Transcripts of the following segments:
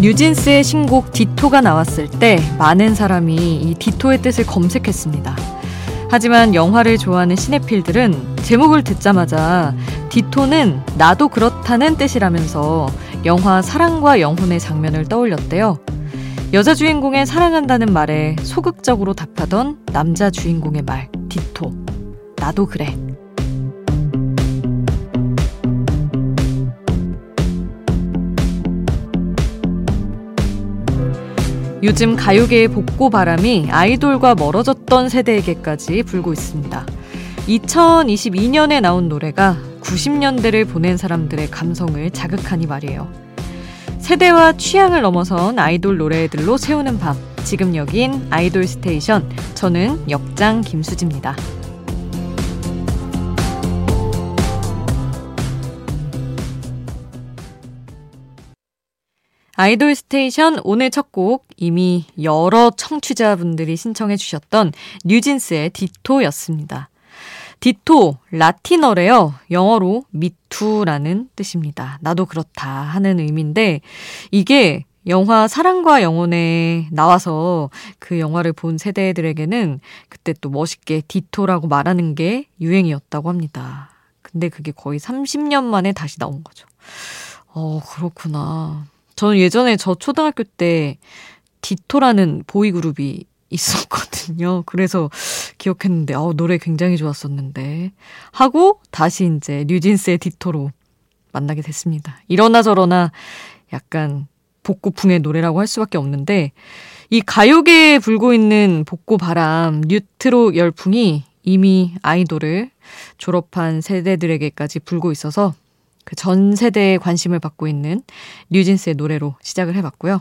뉴진스의 신곡 디토가 나왔을 때 많은 사람이 이 디토의 뜻을 검색했습니다. 하지만 영화를 좋아하는 시네필들은 제목을 듣자마자 디토는 나도 그렇다는 뜻이라면서 영화 사랑과 영혼의 장면을 떠올렸대요. 여자 주인공의 사랑한다는 말에 소극적으로 답하던 남자 주인공의 말, 디토. 나도 그래. 요즘 가요계의 복고 바람이 아이돌과 멀어졌던 세대에게까지 불고 있습니다. 2022년에 나온 노래가 90년대를 보낸 사람들의 감성을 자극하니 말이에요. 세대와 취향을 넘어선 아이돌 노래들로 세우는 밤. 지금 여긴 아이돌 스테이션. 저는 역장 김수지입니다. 아이돌 Station 오늘 첫 곡 이미 여러 청취자분들이 신청해 주셨던 NewJeans의 Ditto였습니다. Ditto, 라틴어래요. 영어로 me too라는 뜻입니다. 나도 그렇다 하는 의미인데 이게 영화 사랑과 영혼에 나와서 그 영화를 본 세대들에게는 그때 또 멋있게 ditto라고 말하는 게 유행이었다고 합니다. 근데 그게 거의 30년 만에 다시 나온 거죠. 어, 그렇구나. 저는 예전에 저 초등학교 때 디토라는 보이그룹이 있었거든요. 그래서 기억했는데, 어, 노래 굉장히 좋았었는데. 하고 다시 이제 뉴진스의 디토로 만나게 됐습니다. 이러나 저러나 약간 복고풍의 노래라고 할 수밖에 없는데, 이 가요계에 불고 있는 복고 바람, 뉴트로 열풍이 이미 아이돌을 졸업한 세대들에게까지 불고 있어서 그 전 세대의 관심을 받고 있는 뉴진스의 노래로 시작을 해봤고요.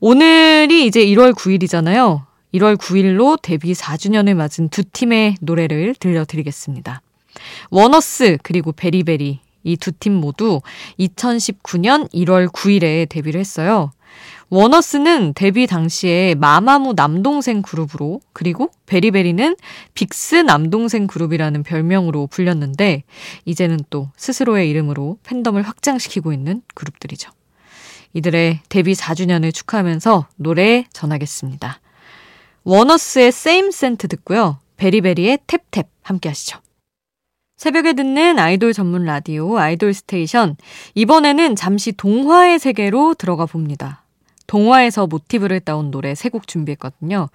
오늘이 이제 1월 9일이잖아요. 1월 9일로 데뷔 4주년을 맞은 두 팀의 노래를 들려드리겠습니다. 원어스 그리고 베리베리 이 두 팀 모두 2019년 1월 9일에 데뷔를 했어요. 워너스는 데뷔 당시에 마마무 남동생 그룹으로 그리고 베리베리는 빅스 남동생 그룹이라는 별명으로 불렸는데 이제는 또 스스로의 이름으로 팬덤을 확장시키고 있는 그룹들이죠. 이들의 데뷔 4주년을 축하하면서 노래 전하겠습니다. ONEUS의 Same Scent 듣고요. VERIVERY의 Tap Tap 함께 하시죠. 새벽에 듣는 아이돌 전문 라디오 아이돌 Station. 이번에는 잠시 동화의 세계로 들어가 봅니다. 동화에서 모티브를 따온 노래 세 곡 준비했거든요.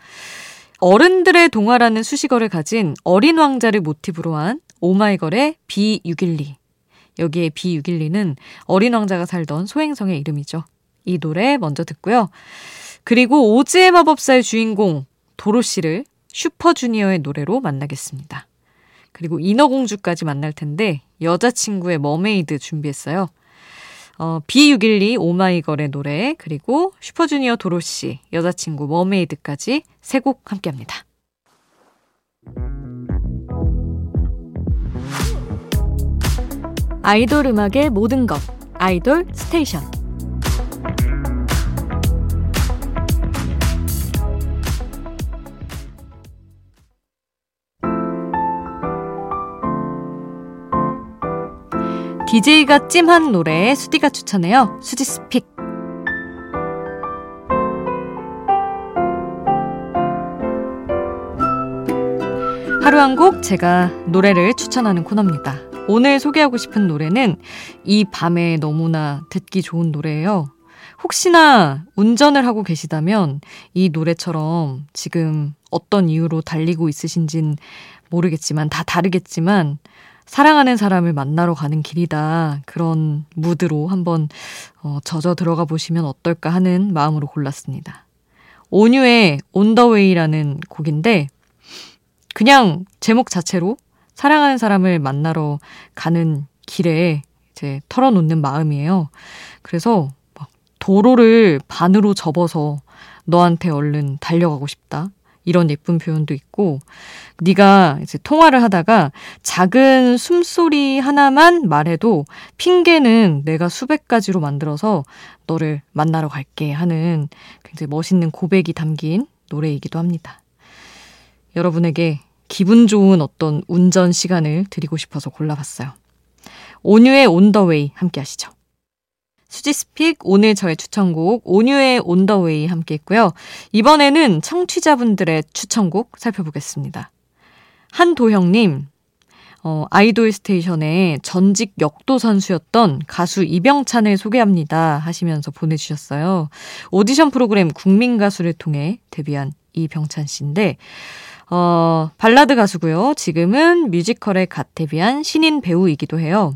어른들의 동화라는 수식어를 가진 어린 왕자를 모티브로 한 오마이걸의 B612. 여기에 B612는 어린 왕자가 살던 소행성의 이름이죠. 이 노래 먼저 듣고요. 그리고 오즈의 마법사의 주인공 도로시를 Super Junior의 노래로 만나겠습니다. 그리고 인어공주까지 만날 텐데 여자친구의 Mermaid 준비했어요. 어, B612 OH MY GIRL의 노래 그리고 Super Junior 도로시 여자친구 Mermaid까지 세 곡 함께합니다. 아이돌 음악의 모든 것 아이돌 스테이션 DJ가 찜한 노래 수디가 추천해요. 수지 스픽. 하루 한 곡 제가 노래를 추천하는 코너입니다. 오늘 소개하고 싶은 노래는 이 밤에 너무나 듣기 좋은 노래예요. 혹시나 운전을 하고 계시다면 이 노래처럼 지금 어떤 이유로 달리고 있으신진 모르겠지만 다 다르겠지만 사랑하는 사람을 만나러 가는 길이다. 그런 무드로 한번 어, 젖어 들어가 보시면 어떨까 하는 마음으로 골랐습니다. 온유의 온더웨이라는 곡인데 그냥 제목 자체로 사랑하는 사람을 만나러 가는 길에 이제 털어놓는 마음이에요. 그래서 막 도로를 반으로 접어서 너한테 얼른 달려가고 싶다. 이런 예쁜 표현도 있고 네가 이제 통화를 하다가 작은 숨소리 하나만 말해도 핑계는 내가 수백 가지로 만들어서 너를 만나러 갈게 하는 굉장히 멋있는 고백이 담긴 노래이기도 합니다. 여러분에게 기분 좋은 어떤 운전 시간을 드리고 싶어서 골라봤어요. 온유의 온더웨이 함께 하시죠. 수지스픽 오늘 저의 추천곡 온유의 On the Way 함께 했고요. 이번에는 청취자분들의 추천곡 살펴보겠습니다. 한도형님, 어, 아이돌 스테이션의 전직 역도 선수였던 가수 이병찬을 소개합니다 하시면서 보내주셨어요. 오디션 프로그램 국민 가수를 통해 데뷔한 이병찬 씨인데, 어, 발라드 가수고요. 지금은 뮤지컬에 갓 데뷔한 신인 배우이기도 해요.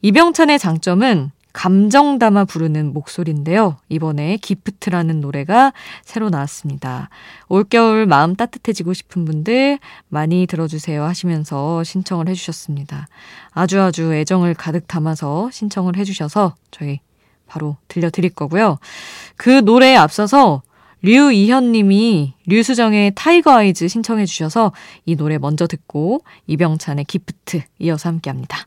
이병찬의 장점은 감정 담아 부르는 목소리인데요. 이번에 Gift라는 노래가 새로 나왔습니다. 올겨울 마음 따뜻해지고 싶은 분들 많이 들어주세요 하시면서 신청을 해주셨습니다. 아주 아주 애정을 가득 담아서 신청을 해주셔서 저희 바로 들려드릴 거고요. 그 노래에 앞서서 류이현 님이 류수정의 Tiger Eyes 신청해 주셔서 이 노래 먼저 듣고 이병찬의 Gift 이어서 함께 합니다.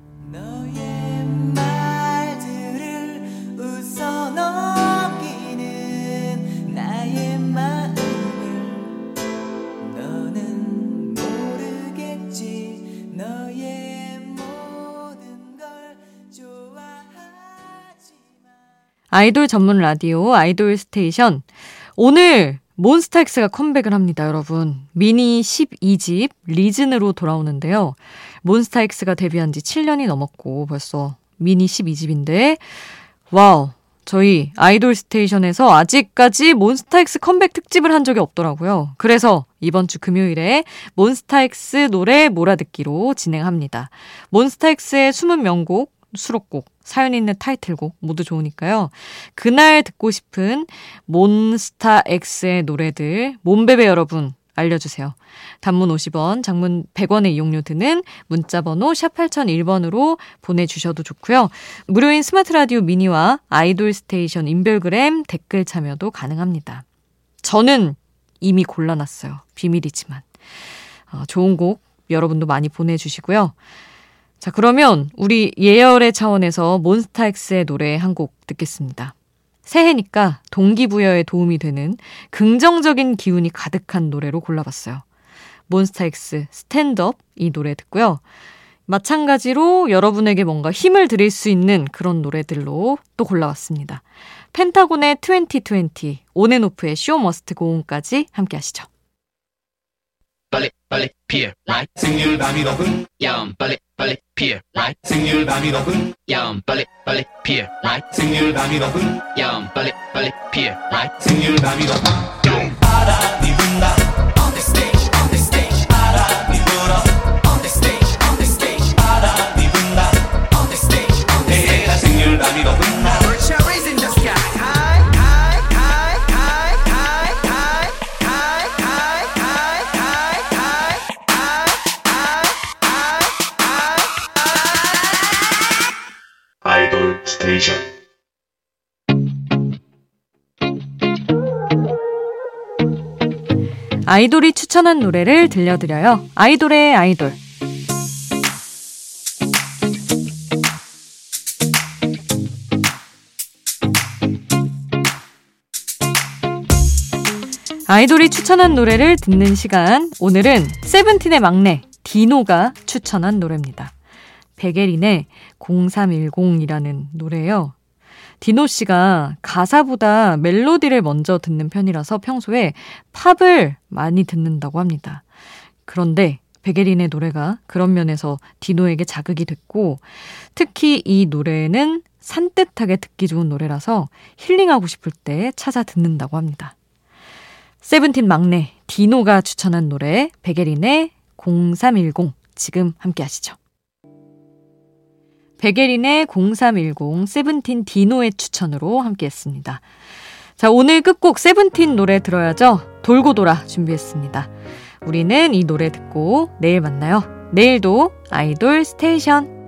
아이돌 전문 라디오 아이돌 스테이션. 오늘 몬스타엑스가 컴백을 합니다, 여러분. 미니 12집 REASON으로 돌아오는데요. 몬스타엑스가 데뷔한 지 7년이 넘었고 벌써 미니 12집인데 wow. 저희 아이돌 스테이션에서 아직까지 몬스타엑스 컴백 특집을 한 적이 없더라고요. 그래서 이번 주 금요일에 몬스타엑스 노래 몰아듣기로 진행합니다. 몬스타엑스의 숨은 명곡 수록곡, 사연 있는 타이틀곡 모두 좋으니까요. 그날 듣고 싶은 몬스타엑스의 노래들 몸베베 여러분 알려주세요. 단문 50원, 장문 100원의 이용료 드는 문자번호 샵 8001번으로 보내주셔도 좋고요. 무료인 스마트 라디오 미니와 아이돌 스테이션 인별그램 댓글 참여도 가능합니다. 저는 이미 골라놨어요. 비밀이지만. 어, 좋은 곡 여러분도 많이 보내주시고요. 자, 그러면 우리 예열의 차원에서 몬스타엑스의 노래 한 곡 듣겠습니다. 새해니까 동기부여에 도움이 되는 긍정적인 기운이 가득한 노래로 골라봤어요. 몬스타엑스 Stand Up 이 노래 듣고요. 마찬가지로 여러분에게 뭔가 힘을 드릴 수 있는 그런 노래들로 또 골라왔습니다. 펜타곤의 2020, 온앤오프의 Show Must Go On까지 함께 하시죠. 빨리 빨리 피어 라이 생률 밤이 높은 야음 빨리 빨리 피어 라이 생률 밤이 높은 야음 빨리 빨리 피어 라이 생률 밤이 높은 야음 빨리 빨리 피어 라이 생률 밤이 높은 바람이 분다 스테이션 아이돌이 추천한 노래를 들려드려요. 아이돌의 아이돌. 아이돌이 추천한 노래를 듣는 시간. 오늘은 세븐틴의 막내 디노가 추천한 노래입니다. 베게린의 0310이라는 노래예요. 디노 씨가 가사보다 멜로디를 먼저 듣는 편이라서 평소에 팝을 많이 듣는다고 합니다. 그런데 베게린의 노래가 그런 면에서 디노에게 자극이 됐고 특히 이 노래는 산뜻하게 듣기 좋은 노래라서 힐링하고 싶을 때 찾아 듣는다고 합니다. 세븐틴 막내 디노가 추천한 노래 백예린의 0310 지금 함께 하시죠. 백예린의 0310 세븐틴 디노의 추천으로 함께 했습니다. 자, 오늘 끝곡 세븐틴 노래 들어야죠. 돌고 돌아 준비했습니다. 우리는 이 노래 듣고 내일 만나요. 내일도 아이돌 스테이션